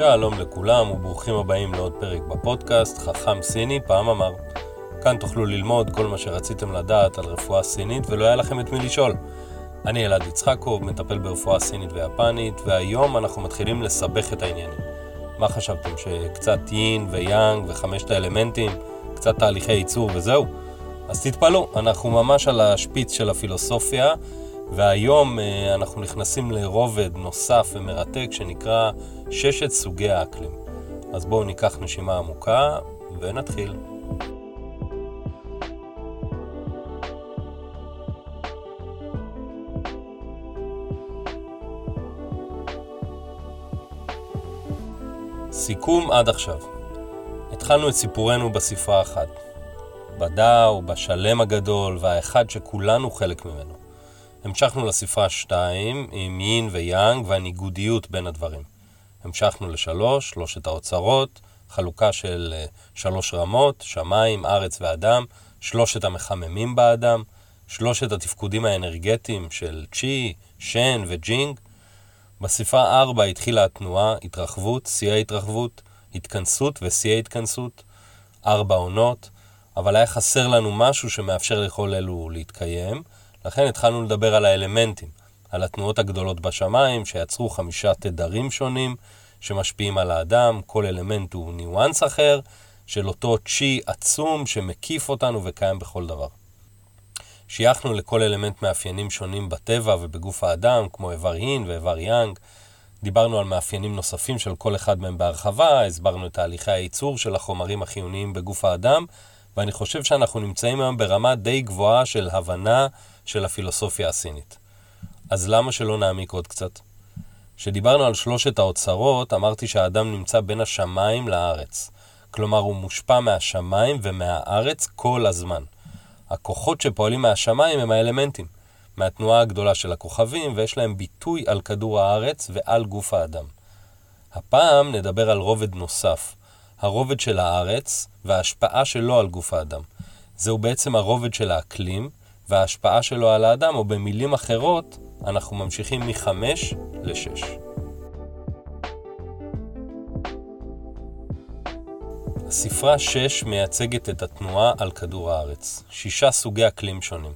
שלום לכולם וברוכים הבאים לעוד פרק בפודקאסט חכם סיני פעם אמר. כאן תוכלו ללמוד כל מה שרציתם לדעת על רפואה סינית ולא היה לכם את מי לשאול. אני אלעד יצחקוב, מטפל ברפואה סינית ויפנית, והיום אנחנו מתחילים לסבך את העניינים. מה חשבתם, שקצת יין ויאנג וחמשת האלמנטים, קצת תהליכי ייצור וזהו? אז תתפלאו, אנחנו ממש על השפיץ של הפילוסופיה, והיום אה, אנחנו נכנסים לרובד נוסף ומרתק שנקרא ששת סוגי האקלים. אז בואו ניקח נשימה עמוקה ונתחיל. סיכום עד עכשיו. התחלנו את סיפורנו בספרה אחת. בדאו, בשלם הגדול והאחד שכולנו חלק ממנו. המשכנו לספרה 2 עם יין ויאנג והניגודיות בין הדברים. המשכנו לשלוש, שלושת האוצרות, חלוקה של אה, שלוש רמות, שמיים, ארץ ואדם, שלושת המחממים באדם, שלושת התפקודים האנרגטיים של צ'י, שן וג'ינג. בספרה 4 התחילה התנועה, התרחבות, שיא ההתרחבות, התכנסות ושיא ההתכנסות, ארבע עונות, אבל היה חסר לנו משהו שמאפשר לכל אלו להתקיים. לכן התחלנו לדבר על האלמנטים, על התנועות הגדולות בשמיים, שיצרו חמישה תדרים שונים שמשפיעים על האדם, כל אלמנט הוא ניואנס אחר, של אותו צ'י עצום שמקיף אותנו וקיים בכל דבר. שייכנו לכל אלמנט מאפיינים שונים בטבע ובגוף האדם, כמו איבר יין ואיבר יאנג. דיברנו על מאפיינים נוספים של כל אחד מהם בהרחבה, הסברנו את תהליכי הייצור של החומרים החיוניים בגוף האדם, ואני חושב שאנחנו נמצאים היום ברמה די גבוהה של הבנה של הפילוסופיה הסינית. אז למה שלא נעמיק עוד קצת? כשדיברנו על שלושת האוצרות, אמרתי שהאדם נמצא בין השמיים לארץ. כלומר, הוא מושפע מהשמיים ומהארץ כל הזמן. הכוחות שפועלים מהשמיים הם האלמנטים, מהתנועה הגדולה של הכוכבים, ויש להם ביטוי על כדור הארץ ועל גוף האדם. הפעם נדבר על רובד נוסף, הרובד של הארץ וההשפעה שלו על גוף האדם. זהו בעצם הרובד של האקלים, וההשפעה שלו על האדם, או במילים אחרות, אנחנו ממשיכים מחמש לשש. הספרה 6 מייצגת את התנועה על כדור הארץ. שישה סוגי אקלים שונים.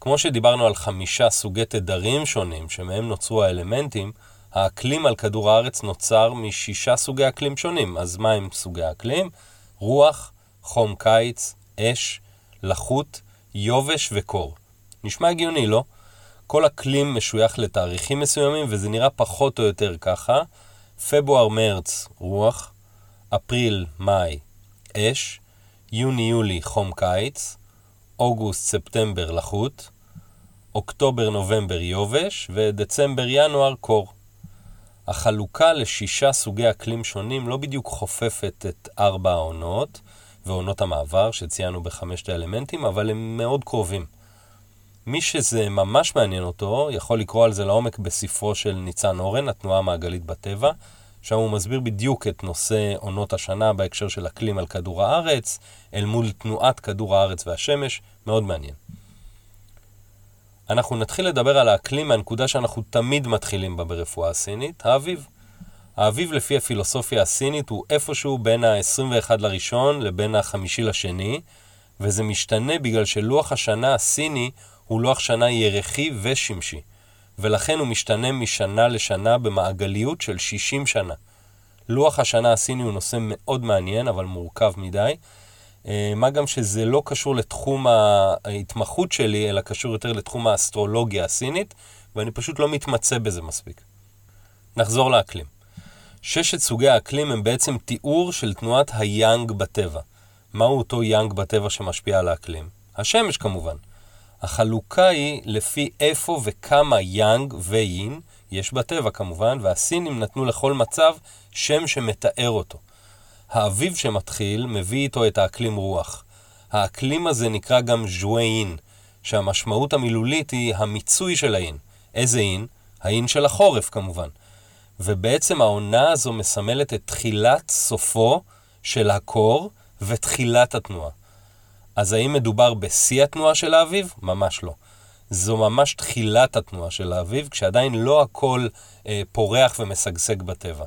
כמו שדיברנו על חמישה סוגי תדרים שונים שמהם נוצרו האלמנטים, האקלים על כדור הארץ נוצר משישה סוגי אקלים שונים. אז מה הם סוגי האקלים? רוח, חום קיץ, אש, לחות, יובש וקור. נשמע הגיוני, לא? כל אקלים משוייך לתאריכים מסוימים, וזה נראה פחות או יותר ככה. פברואר-מרץ, רוח, אפריל-מאי, אש, יוני-יולי, חום קיץ, אוגוסט-ספטמבר, לחות, אוקטובר-נובמבר, יובש, ודצמבר-ינואר, קור. החלוקה לשישה סוגי אקלים שונים לא בדיוק חופפת את ארבע העונות ועונות המעבר שציינו בחמשת האלמנטים, אבל הם מאוד קרובים. מי שזה ממש מעניין אותו, יכול לקרוא על זה לעומק בספרו של ניצן אורן, התנועה המעגלית בטבע, שם הוא מסביר בדיוק את נושא עונות השנה בהקשר של אקלים על כדור הארץ, אל מול תנועת כדור הארץ והשמש, מאוד מעניין. אנחנו נתחיל לדבר על האקלים מהנקודה שאנחנו תמיד מתחילים בה ברפואה הסינית, האביב. האביב לפי הפילוסופיה הסינית הוא איפשהו בין ה-21 לראשון לבין החמישי לשני, וזה משתנה בגלל שלוח השנה הסיני הוא לוח שנה ירחי ושמשי, ולכן הוא משתנה משנה לשנה במעגליות של 60 שנה. לוח השנה הסיני הוא נושא מאוד מעניין, אבל מורכב מדי. אה, מה גם שזה לא קשור לתחום ההתמחות שלי, אלא קשור יותר לתחום האסטרולוגיה הסינית, ואני פשוט לא מתמצא בזה מספיק. נחזור לאקלים. ששת סוגי האקלים הם בעצם תיאור של תנועת היאנג בטבע. מהו אותו יאנג בטבע שמשפיע על האקלים? השמש כמובן. החלוקה היא לפי איפה וכמה יאנג ויין יש בטבע כמובן, והסינים נתנו לכל מצב שם שמתאר אותו. האביב שמתחיל מביא איתו את האקלים רוח. האקלים הזה נקרא גם ז'וויין, שהמשמעות המילולית היא המיצוי של האין. איזה אין? האין של החורף כמובן. ובעצם העונה הזו מסמלת את תחילת סופו של הקור ותחילת התנועה. אז האם מדובר בשיא התנועה של האביב? ממש לא. זו ממש תחילת התנועה של האביב, כשעדיין לא הכל אה, פורח ומשגשג בטבע.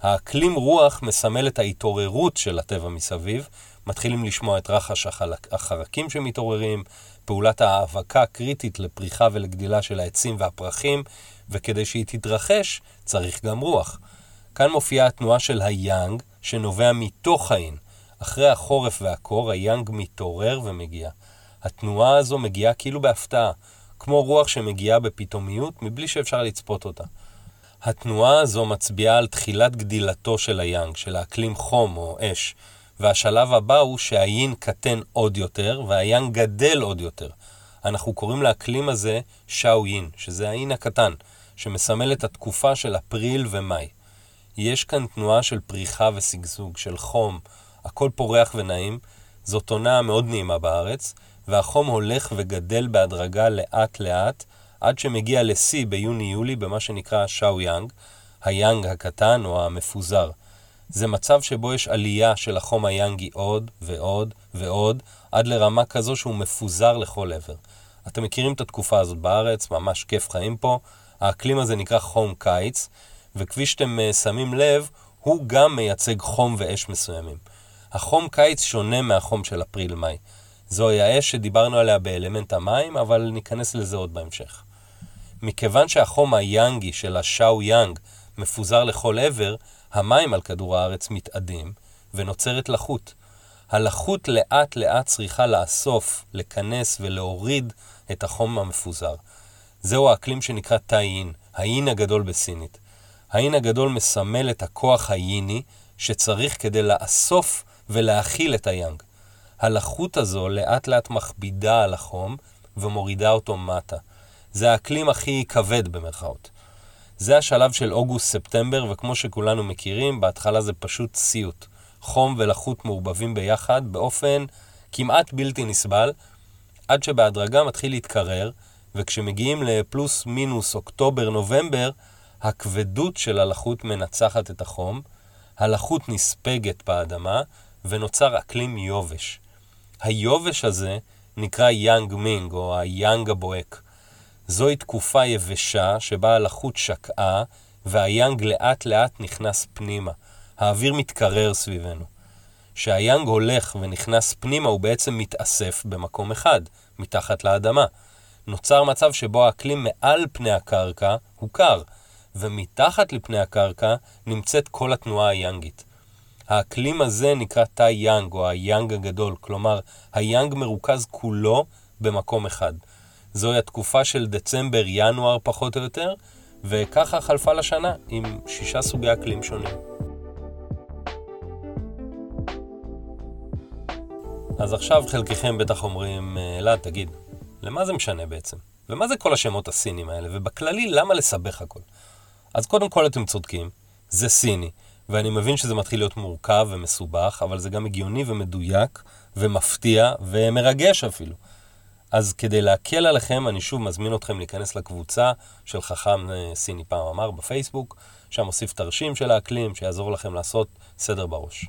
האקלים רוח מסמל את ההתעוררות של הטבע מסביב, מתחילים לשמוע את רחש החרקים שמתעוררים, פעולת ההאבקה קריטית לפריחה ולגדילה של העצים והפרחים, וכדי שהיא תתרחש צריך גם רוח. כאן מופיעה התנועה של היאנג, שנובע מתוך האין. אחרי החורף והקור, היאנג מתעורר ומגיע. התנועה הזו מגיעה כאילו בהפתעה, כמו רוח שמגיעה בפתאומיות מבלי שאפשר לצפות אותה. התנועה הזו מצביעה על תחילת גדילתו של היאנג, של האקלים חום או אש, והשלב הבא הוא שהיין קטן עוד יותר והיאנג גדל עוד יותר. אנחנו קוראים לאקלים הזה שאו יין, שזה היין הקטן, שמסמל את התקופה של אפריל ומאי. יש כאן תנועה של פריחה ושגשוג, של חום, הכל פורח ונעים, זאת עונה מאוד נעימה בארץ, והחום הולך וגדל בהדרגה לאט לאט, עד שמגיע לשיא ביוני-יולי במה שנקרא שאו יאנג, היאנג הקטן או המפוזר. זה מצב שבו יש עלייה של החום היאנגי עוד ועוד ועוד, עד לרמה כזו שהוא מפוזר לכל עבר. אתם מכירים את התקופה הזאת בארץ, ממש כיף חיים פה. האקלים הזה נקרא חום קיץ, וכפי שאתם אה, שמים לב, הוא גם מייצג חום ואש מסוימים. החום קיץ שונה מהחום של אפריל-מאי. זוהי האש שדיברנו עליה באלמנט המים, אבל ניכנס לזה עוד בהמשך. מכיוון שהחום היאנגי של השאו יאנג מפוזר לכל עבר, המים על כדור הארץ מתאדים, ונוצרת לחות. הלחות לאט לאט צריכה לאסוף, לכנס ולהוריד את החום המפוזר. זהו האקלים שנקרא תאיין, האין הגדול בסינית. האין הגדול מסמל את הכוח הייני שצריך כדי לאסוף ולהכיל את היאנג. הלחות הזו לאט לאט מכבידה על החום ומורידה אותו מטה. זה האקלים הכי כבד במרכאות. זה השלב של אוגוסט-ספטמבר, וכמו שכולנו מכירים, בהתחלה זה פשוט סיוט. חום ולחות מעורבבים ביחד באופן כמעט בלתי נסבל, עד שבהדרגה מתחיל להתקרר, וכשמגיעים לפלוס מינוס אוקטובר-נובמבר, הכבדות של הלחות מנצחת את החום, הלחות נספגת באדמה, ונוצר אקלים יובש. היובש הזה נקרא יאנג מינג, או היאנג הבוהק. זוהי תקופה יבשה שבה הלחות שקעה, והיאנג לאט לאט נכנס פנימה. האוויר מתקרר סביבנו. כשהיאנג הולך ונכנס פנימה הוא בעצם מתאסף במקום אחד, מתחת לאדמה. נוצר מצב שבו האקלים מעל פני הקרקע הוא קר, ומתחת לפני הקרקע נמצאת כל התנועה היאנגית. האקלים הזה נקרא תא יאנג, או היאנג הגדול, כלומר, היאנג מרוכז כולו במקום אחד. זוהי התקופה של דצמבר-ינואר פחות או יותר, וככה חלפה לשנה עם שישה סוגי אקלים שונים. אז עכשיו חלקכם בטח אומרים, אלעד, תגיד, למה זה משנה בעצם? ומה זה כל השמות הסינים האלה? ובכללי, למה לסבך הכל? אז קודם כל אתם צודקים, זה סיני, ואני מבין שזה מתחיל להיות מורכב ומסובך, אבל זה גם הגיוני ומדויק ומפתיע ומרגש אפילו. אז כדי להקל עליכם, אני שוב מזמין אתכם להיכנס לקבוצה של חכם אה, סיני פעם אמר בפייסבוק, שם מוסיף תרשים של האקלים, שיעזור לכם לעשות סדר בראש.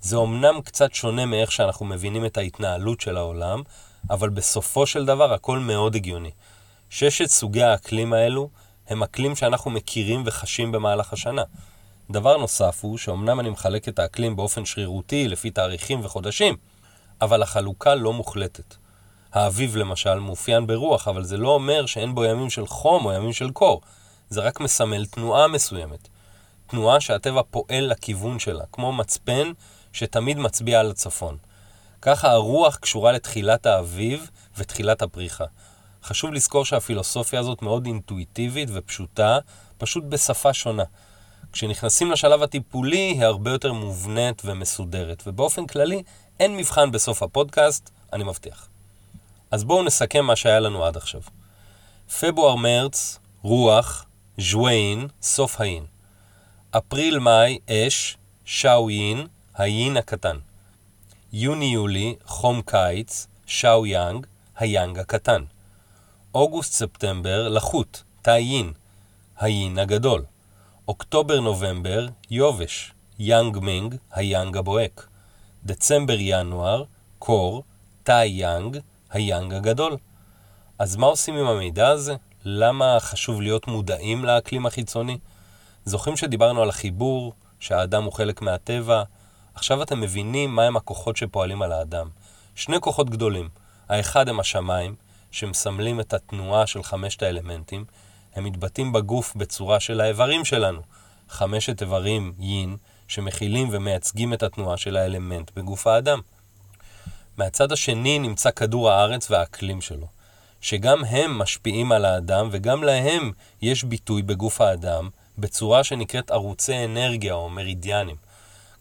זה אומנם קצת שונה מאיך שאנחנו מבינים את ההתנהלות של העולם, אבל בסופו של דבר הכל מאוד הגיוני. ששת סוגי האקלים האלו הם אקלים שאנחנו מכירים וחשים במהלך השנה. דבר נוסף הוא שאומנם אני מחלק את האקלים באופן שרירותי לפי תאריכים וחודשים, אבל החלוקה לא מוחלטת. האביב למשל מאופיין ברוח, אבל זה לא אומר שאין בו ימים של חום או ימים של קור. זה רק מסמל תנועה מסוימת. תנועה שהטבע פועל לכיוון שלה, כמו מצפן שתמיד מצביע על הצפון. ככה הרוח קשורה לתחילת האביב ותחילת הפריחה. חשוב לזכור שהפילוסופיה הזאת מאוד אינטואיטיבית ופשוטה, פשוט בשפה שונה. כשנכנסים לשלב הטיפולי היא הרבה יותר מובנית ומסודרת, ובאופן כללי אין מבחן בסוף הפודקאסט, אני מבטיח. אז בואו נסכם מה שהיה לנו עד עכשיו. פברואר-מרץ, רוח, ז'וויין, סוף האין. אפריל-מאי, אש, שאו-יין, היין הקטן. יוני-יולי, חום קיץ, שאו-יאנג, היאנג הקטן. אוגוסט-ספטמבר, לחות, תאיין, היין הגדול. אוקטובר-נובמבר, יובש, יאנג מינג, היאנג הבוהק. דצמבר-ינואר, קור, תאי יאנג, היאנג הגדול. אז מה עושים עם המידע הזה? למה חשוב להיות מודעים לאקלים החיצוני? זוכרים שדיברנו על החיבור שהאדם הוא חלק מהטבע. עכשיו אתם מבינים מהם הכוחות שפועלים על האדם. שני כוחות גדולים. האחד הם השמיים, שמסמלים את התנועה של חמשת האלמנטים. הם מתבטאים בגוף בצורה של האיברים שלנו. חמשת איברים יין, שמכילים ומייצגים את התנועה של האלמנט בגוף האדם. מהצד השני נמצא כדור הארץ והאקלים שלו, שגם הם משפיעים על האדם וגם להם יש ביטוי בגוף האדם בצורה שנקראת ערוצי אנרגיה או מרידיאנים.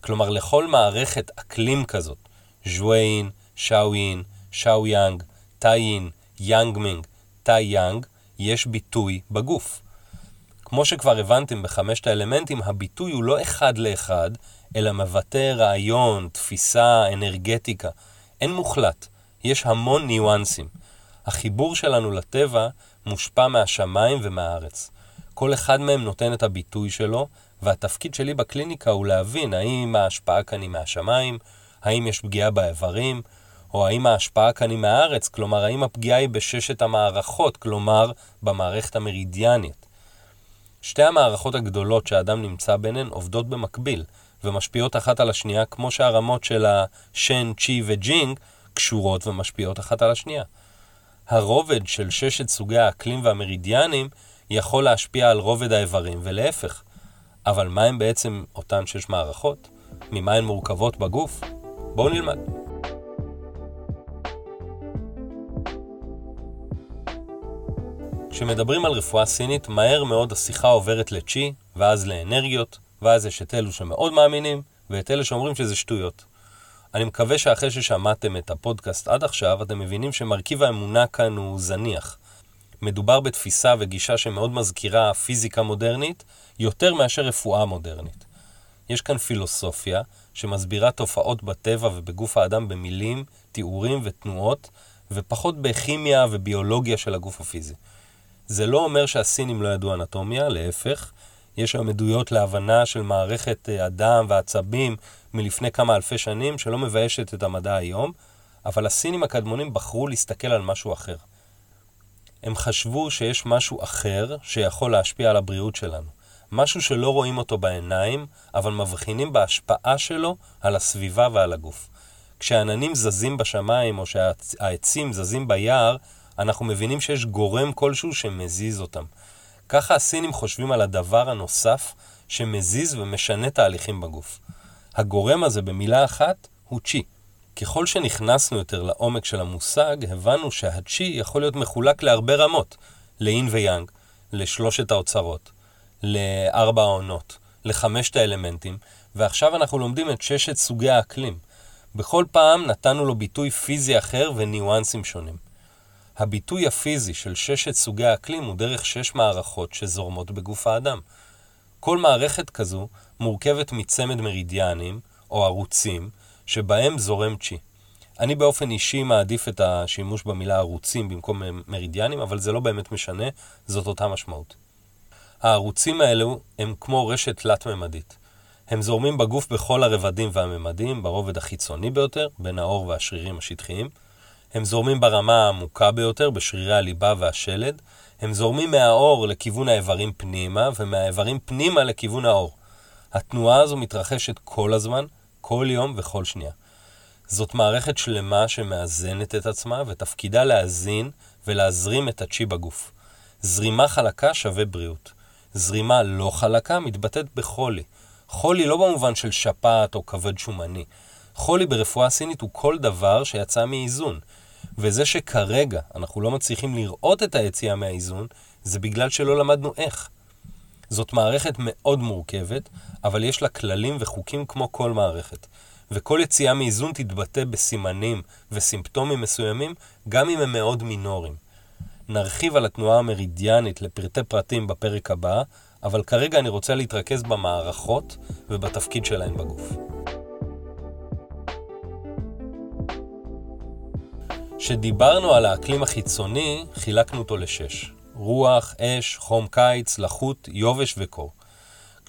כלומר, לכל מערכת אקלים כזאת, ז'וויין, שאויין, שאו יאנג, טאיין, יאנגמינג, טאי יאנג, יש ביטוי בגוף. כמו שכבר הבנתם בחמשת האלמנטים, הביטוי הוא לא אחד לאחד, אלא מבטא רעיון, תפיסה, אנרגטיקה. אין מוחלט, יש המון ניואנסים. החיבור שלנו לטבע מושפע מהשמיים ומהארץ. כל אחד מהם נותן את הביטוי שלו, והתפקיד שלי בקליניקה הוא להבין האם ההשפעה כאן היא מהשמיים, האם יש פגיעה באיברים, או האם ההשפעה כאן היא מהארץ, כלומר האם הפגיעה היא בששת המערכות, כלומר במערכת המרידיאנית. שתי המערכות הגדולות שהאדם נמצא ביניהן עובדות במקביל, ומשפיעות אחת על השנייה, כמו שהרמות של השן, צ'י וג'ינג קשורות ומשפיעות אחת על השנייה. הרובד של ששת סוגי האקלים והמרידיאנים יכול להשפיע על רובד האיברים, ולהפך. אבל מה הם בעצם אותן שש מערכות? ממה הן מורכבות בגוף? בואו נלמד. כשמדברים על רפואה סינית, מהר מאוד השיחה עוברת לצ'י, ואז לאנרגיות, ואז יש את אלו שמאוד מאמינים, ואת אלה שאומרים שזה שטויות. אני מקווה שאחרי ששמעתם את הפודקאסט עד עכשיו, אתם מבינים שמרכיב האמונה כאן הוא זניח. מדובר בתפיסה וגישה שמאוד מזכירה פיזיקה מודרנית, יותר מאשר רפואה מודרנית. יש כאן פילוסופיה שמסבירה תופעות בטבע ובגוף האדם במילים, תיאורים ותנועות, ופחות בכימיה וביולוגיה של הגוף הפיזי. זה לא אומר שהסינים לא ידעו אנטומיה, להפך. יש היום עדויות להבנה של מערכת אה, הדם והעצבים מלפני כמה אלפי שנים, שלא מביישת את המדע היום, אבל הסינים הקדמונים בחרו להסתכל על משהו אחר. הם חשבו שיש משהו אחר שיכול להשפיע על הבריאות שלנו. משהו שלא רואים אותו בעיניים, אבל מבחינים בהשפעה שלו על הסביבה ועל הגוף. כשהעננים זזים בשמיים או שהעצים זזים ביער, אנחנו מבינים שיש גורם כלשהו שמזיז אותם. ככה הסינים חושבים על הדבר הנוסף שמזיז ומשנה תהליכים בגוף. הגורם הזה במילה אחת הוא צ'י. ככל שנכנסנו יותר לעומק של המושג, הבנו שהצ'י יכול להיות מחולק להרבה רמות, לאין ויאנג, לשלושת האוצרות, לארבע העונות, לחמשת האלמנטים, ועכשיו אנחנו לומדים את ששת סוגי האקלים. בכל פעם נתנו לו ביטוי פיזי אחר וניואנסים שונים. הביטוי הפיזי של ששת סוגי האקלים הוא דרך שש מערכות שזורמות בגוף האדם. כל מערכת כזו מורכבת מצמד מרידיאנים, או ערוצים, שבהם זורם צ'י. אני באופן אישי מעדיף את השימוש במילה ערוצים במקום מרידיאנים, אבל זה לא באמת משנה, זאת אותה משמעות. הערוצים האלו הם כמו רשת תלת-ממדית. הם זורמים בגוף בכל הרבדים והממדים, ברובד החיצוני ביותר, בין האור והשרירים השטחיים, הם זורמים ברמה העמוקה ביותר, בשרירי הליבה והשלד. הם זורמים מהאור לכיוון האיברים פנימה, ומהאיברים פנימה לכיוון האור. התנועה הזו מתרחשת כל הזמן, כל יום וכל שנייה. זאת מערכת שלמה שמאזנת את עצמה, ותפקידה להזין ולהזרים את הצ'י בגוף. זרימה חלקה שווה בריאות. זרימה לא חלקה מתבטאת בחולי. חולי לא במובן של שפעת או כבד שומני. חולי ברפואה סינית הוא כל דבר שיצא מאיזון. וזה שכרגע אנחנו לא מצליחים לראות את היציאה מהאיזון, זה בגלל שלא למדנו איך. זאת מערכת מאוד מורכבת, אבל יש לה כללים וחוקים כמו כל מערכת. וכל יציאה מאיזון תתבטא בסימנים וסימפטומים מסוימים, גם אם הם מאוד מינוריים. נרחיב על התנועה המרידיאנית לפרטי פרטים בפרק הבא, אבל כרגע אני רוצה להתרכז במערכות ובתפקיד שלהן בגוף. כשדיברנו על האקלים החיצוני, חילקנו אותו לשש. רוח, אש, חום קיץ, לחות, יובש וקור.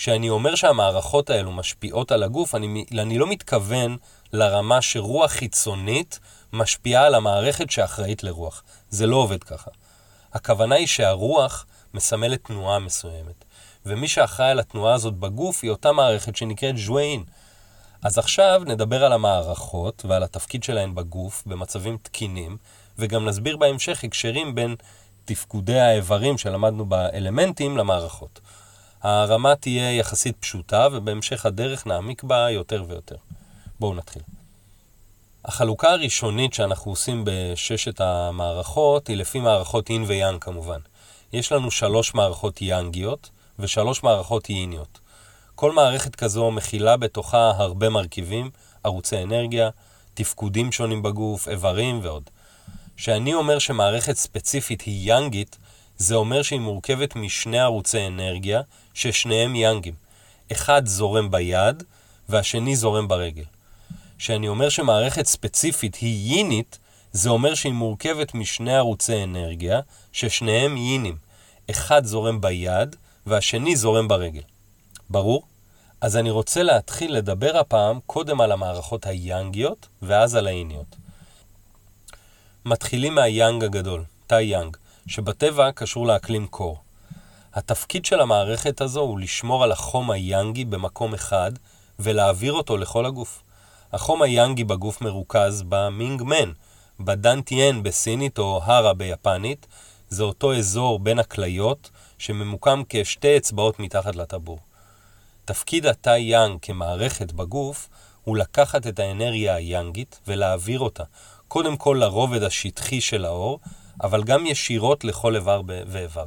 כשאני אומר שהמערכות האלו משפיעות על הגוף, אני, אני לא מתכוון לרמה שרוח חיצונית משפיעה על המערכת שאחראית לרוח. זה לא עובד ככה. הכוונה היא שהרוח מסמלת תנועה מסוימת, ומי שאחראי על התנועה הזאת בגוף היא אותה מערכת שנקראת ז'ואין. אז עכשיו נדבר על המערכות ועל התפקיד שלהן בגוף במצבים תקינים, וגם נסביר בהמשך הקשרים בין תפקודי האיברים שלמדנו באלמנטים למערכות. הרמה תהיה יחסית פשוטה, ובהמשך הדרך נעמיק בה יותר ויותר. בואו נתחיל. החלוקה הראשונית שאנחנו עושים בששת המערכות היא לפי מערכות אין ויאן כמובן. יש לנו שלוש מערכות יאנגיות ושלוש מערכות ייניות. כל מערכת כזו מכילה בתוכה הרבה מרכיבים, ערוצי אנרגיה, תפקודים שונים בגוף, איברים ועוד. כשאני אומר שמערכת ספציפית היא יאנגית, זה אומר שהיא מורכבת משני ערוצי אנרגיה, ששניהם יאנגים. אחד זורם ביד, והשני זורם ברגל. כשאני אומר שמערכת ספציפית היא יינית, זה אומר שהיא מורכבת משני ערוצי אנרגיה, ששניהם יינים. אחד זורם ביד, והשני זורם ברגל. ברור? אז אני רוצה להתחיל לדבר הפעם קודם על המערכות היאנגיות, ואז על האיניות. מתחילים מהיאנג הגדול, תא יאנג, שבטבע קשור לאקלים קור. התפקיד של המערכת הזו הוא לשמור על החום היאנגי במקום אחד ולהעביר אותו לכל הגוף. החום היאנגי בגוף מרוכז במינג מן, בדנטיאן בסינית או הרה ביפנית, זה אותו אזור בין הכליות שממוקם כשתי אצבעות מתחת לטבור. תפקיד התא יאנג כמערכת בגוף הוא לקחת את האנרגיה היאנגית ולהעביר אותה, קודם כל לרובד השטחי של האור, אבל גם ישירות לכל איבר ואיבר.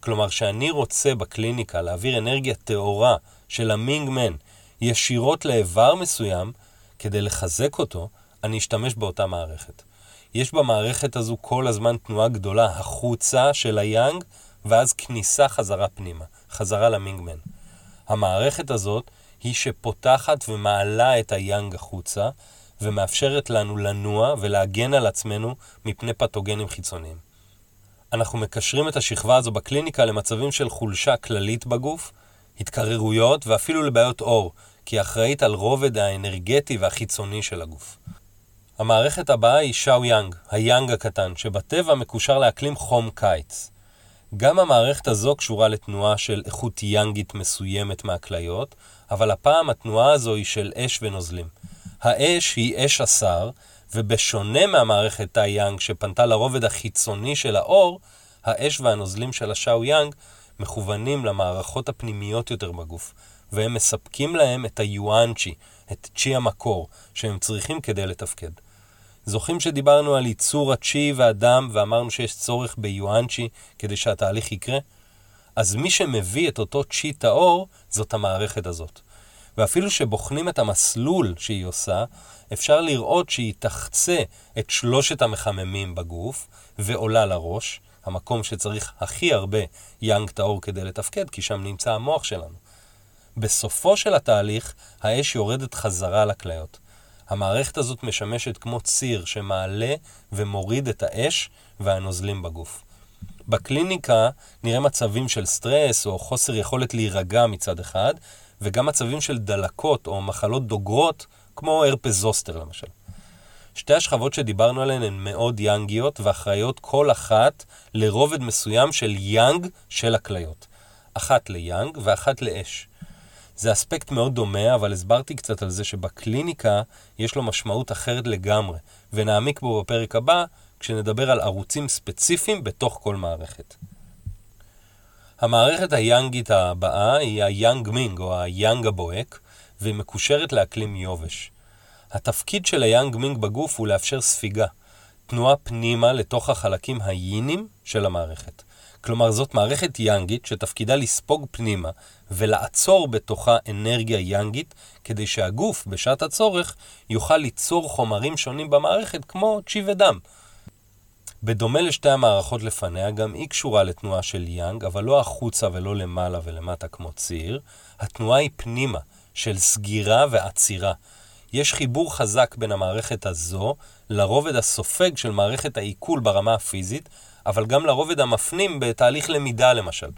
כלומר, שאני רוצה בקליניקה להעביר אנרגיה טהורה של המינג מן ישירות לאיבר מסוים, כדי לחזק אותו, אני אשתמש באותה מערכת. יש במערכת הזו כל הזמן תנועה גדולה החוצה של היאנג, ואז כניסה חזרה פנימה, חזרה למינגמן. המערכת הזאת היא שפותחת ומעלה את היאנג החוצה, ומאפשרת לנו לנוע ולהגן על עצמנו מפני פתוגנים חיצוניים. אנחנו מקשרים את השכבה הזו בקליניקה למצבים של חולשה כללית בגוף, התקררויות ואפילו לבעיות עור, כי היא אחראית על רובד האנרגטי והחיצוני של הגוף. המערכת הבאה היא שאו יאנג, היאנג הקטן, שבטבע מקושר לאקלים חום קיץ. גם המערכת הזו קשורה לתנועה של איכות יאנגית מסוימת מהכליות, אבל הפעם התנועה הזו היא של אש ונוזלים. האש היא אש השר, ובשונה מהמערכת תא יאנג שפנתה לרובד החיצוני של האור, האש והנוזלים של השאו יאנג מכוונים למערכות הפנימיות יותר בגוף, והם מספקים להם את היואנצ'י, את צ'י המקור, שהם צריכים כדי לתפקד. זוכרים שדיברנו על ייצור הצ'י והדם ואמרנו שיש צורך ביואנצ'י כדי שהתהליך יקרה? אז מי שמביא את אותו צ'י טהור זאת המערכת הזאת. ואפילו שבוחנים את המסלול שהיא עושה, אפשר לראות שהיא תחצה את שלושת המחממים בגוף ועולה לראש, המקום שצריך הכי הרבה יאנג טהור כדי לתפקד, כי שם נמצא המוח שלנו. בסופו של התהליך, האש יורדת חזרה לכליות. המערכת הזאת משמשת כמו ציר שמעלה ומוריד את האש והנוזלים בגוף. בקליניקה נראה מצבים של סטרס או חוסר יכולת להירגע מצד אחד, וגם מצבים של דלקות או מחלות דוגרות, כמו הרפס זוסטר למשל. שתי השכבות שדיברנו עליהן הן מאוד יאנגיות ואחראיות כל אחת לרובד מסוים של יאנג של הכליות. אחת ליאנג ואחת לאש. זה אספקט מאוד דומה, אבל הסברתי קצת על זה שבקליניקה יש לו משמעות אחרת לגמרי, ונעמיק בו בפרק הבא, כשנדבר על ערוצים ספציפיים בתוך כל מערכת. המערכת היאנגית הבאה היא היאנג מינג, או היאנג הבוהק, והיא מקושרת לאקלים יובש. התפקיד של היאנג מינג בגוף הוא לאפשר ספיגה, תנועה פנימה לתוך החלקים היינים של המערכת. כלומר, זאת מערכת יאנגית שתפקידה לספוג פנימה ולעצור בתוכה אנרגיה יאנגית, כדי שהגוף, בשעת הצורך, יוכל ליצור חומרים שונים במערכת כמו צ'י ודם. בדומה לשתי המערכות לפניה, גם היא קשורה לתנועה של יאנג, אבל לא החוצה ולא למעלה ולמטה כמו ציר. התנועה היא פנימה, של סגירה ועצירה. יש חיבור חזק בין המערכת הזו לרובד הסופג של מערכת העיכול ברמה הפיזית, אבל גם לרובד המפנים בתהליך למידה למשל.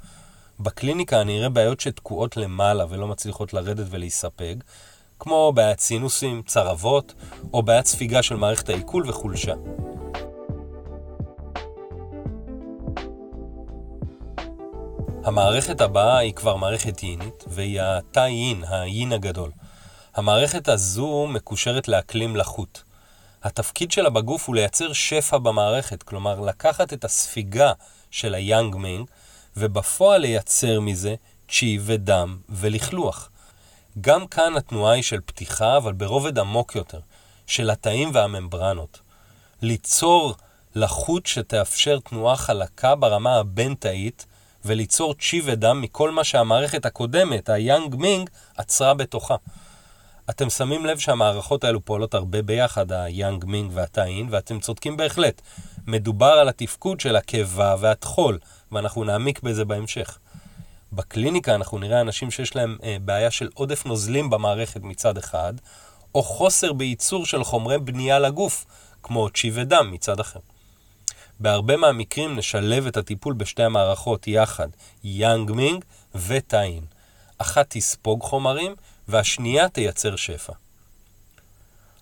בקליניקה אני אראה בעיות שתקועות למעלה ולא מצליחות לרדת ולהיספג, כמו בעיית סינוסים, צרבות, או בעיית ספיגה של מערכת העיכול וחולשה. המערכת הבאה היא כבר מערכת יינית, והיא התא יין, היין הגדול. המערכת הזו מקושרת לאקלים לחות. התפקיד שלה בגוף הוא לייצר שפע במערכת, כלומר לקחת את הספיגה של היאנג מינג, ובפועל לייצר מזה צ'י ודם ולכלוך. גם כאן התנועה היא של פתיחה, אבל ברובד עמוק יותר, של התאים והממברנות. ליצור לחות שתאפשר תנועה חלקה ברמה הבין-תאית, וליצור צ'י ודם מכל מה שהמערכת הקודמת, היאנג מינג, עצרה בתוכה. אתם שמים לב שהמערכות האלו פועלות הרבה ביחד, היאנג מינג והטאין, ואתם צודקים בהחלט. מדובר על התפקוד של הקיבה והטחול, ואנחנו נעמיק בזה בהמשך. בקליניקה אנחנו נראה אנשים שיש להם אה, בעיה של עודף נוזלים במערכת מצד אחד, או חוסר בייצור של חומרי בנייה לגוף, כמו צ'י ודם מצד אחר. בהרבה מהמקרים נשלב את הטיפול בשתי המערכות יחד, יאנג מינג וטאין. אחת תספוג חומרים והשנייה תייצר שפע.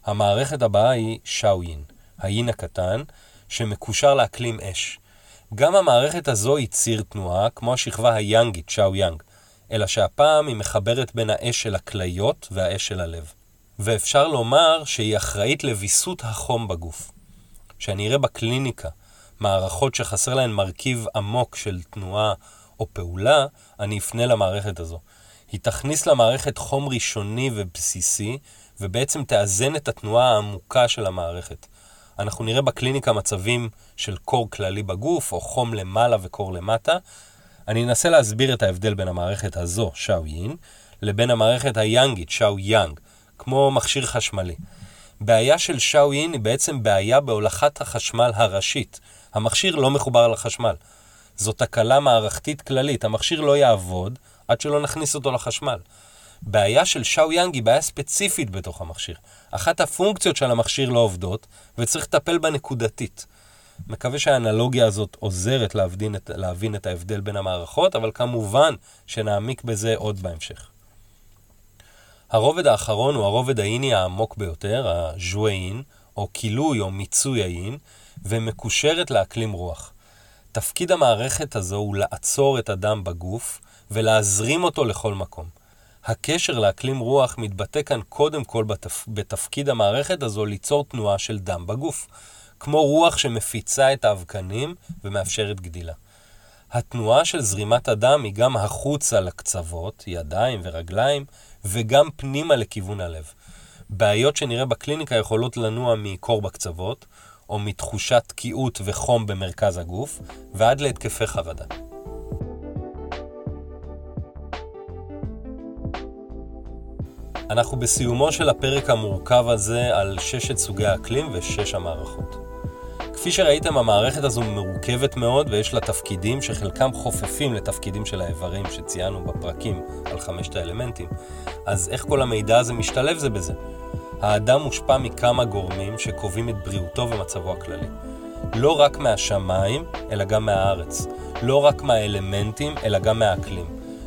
המערכת הבאה היא שאויין, היין הקטן, שמקושר לאקלים אש. גם המערכת הזו היא ציר תנועה, כמו השכבה היאנגית, שאו יאנג, אלא שהפעם היא מחברת בין האש של הכליות והאש של הלב. ואפשר לומר שהיא אחראית לוויסות החום בגוף. כשאני אראה בקליניקה מערכות שחסר להן מרכיב עמוק של תנועה או פעולה, אני אפנה למערכת הזו. היא תכניס למערכת חום ראשוני ובסיסי, ובעצם תאזן את התנועה העמוקה של המערכת. אנחנו נראה בקליניקה מצבים של קור כללי בגוף, או חום למעלה וקור למטה. אני אנסה להסביר את ההבדל בין המערכת הזו, שאו יין, לבין המערכת היאנגית, שאו יאנג, כמו מכשיר חשמלי. בעיה של שאו יין היא בעצם בעיה בהולכת החשמל הראשית. המכשיר לא מחובר לחשמל. זו תקלה מערכתית כללית, המכשיר לא יעבוד עד שלא נכניס אותו לחשמל. בעיה של שאו יאנג היא בעיה ספציפית בתוך המכשיר. אחת הפונקציות של המכשיר לא עובדות, וצריך לטפל בה נקודתית. מקווה שהאנלוגיה הזאת עוזרת להבין את, להבין את ההבדל בין המערכות, אבל כמובן שנעמיק בזה עוד בהמשך. הרובד האחרון הוא הרובד האיני העמוק ביותר, הז'ואין, או כילוי או מיצוי האין, ומקושרת לאקלים רוח. תפקיד המערכת הזו הוא לעצור את הדם בגוף ולהזרים אותו לכל מקום. הקשר לאקלים רוח מתבטא כאן קודם כל בתפ... בתפקיד המערכת הזו ליצור תנועה של דם בגוף, כמו רוח שמפיצה את האבקנים ומאפשרת גדילה. התנועה של זרימת הדם היא גם החוצה לקצוות, ידיים ורגליים, וגם פנימה לכיוון הלב. בעיות שנראה בקליניקה יכולות לנוע מקור בקצוות, או מתחושת תקיעות וחום במרכז הגוף, ועד להתקפי חרדה. אנחנו בסיומו של הפרק המורכב הזה על ששת סוגי האקלים ושש המערכות. כפי שראיתם, המערכת הזו מורכבת מאוד ויש לה תפקידים שחלקם חופפים לתפקידים של האיברים שציינו בפרקים על חמשת האלמנטים. אז איך כל המידע הזה משתלב זה בזה? האדם מושפע מכמה גורמים שקובעים את בריאותו ומצבו הכללי. לא רק מהשמיים, אלא גם מהארץ. לא רק מהאלמנטים, אלא גם מהאקלים.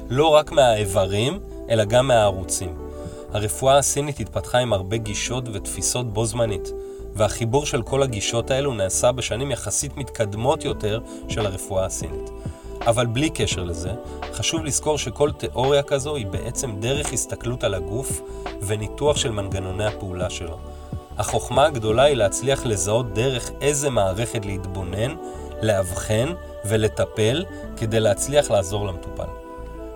לא רק מהאיברים, אלא גם מהערוצים. הרפואה הסינית התפתחה עם הרבה גישות ותפיסות בו זמנית, והחיבור של כל הגישות האלו נעשה בשנים יחסית מתקדמות יותר של הרפואה הסינית. אבל בלי קשר לזה, חשוב לזכור שכל תיאוריה כזו היא בעצם דרך הסתכלות על הגוף וניתוח של מנגנוני הפעולה שלו. החוכמה הגדולה היא להצליח לזהות דרך איזה מערכת להתבונן, לאבחן ולטפל כדי להצליח לעזור למטופל.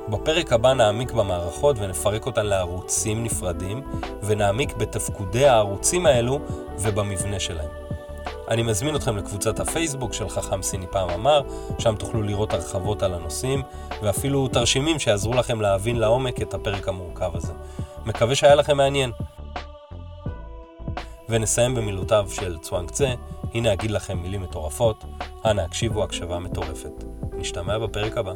בפרק הבא נעמיק במערכות ונפרק אותן לערוצים נפרדים, ונעמיק בתפקודי הערוצים האלו ובמבנה שלהם. אני מזמין אתכם לקבוצת הפייסבוק של חכם סיני פעם אמר, שם תוכלו לראות הרחבות על הנושאים, ואפילו תרשימים שיעזרו לכם להבין לעומק את הפרק המורכב הזה. מקווה שהיה לכם מעניין. ונסיים במילותיו של צואנג צה, הנה אגיד לכם מילים מטורפות, אנא הקשיבו הקשבה מטורפת. נשתמע בפרק הבא.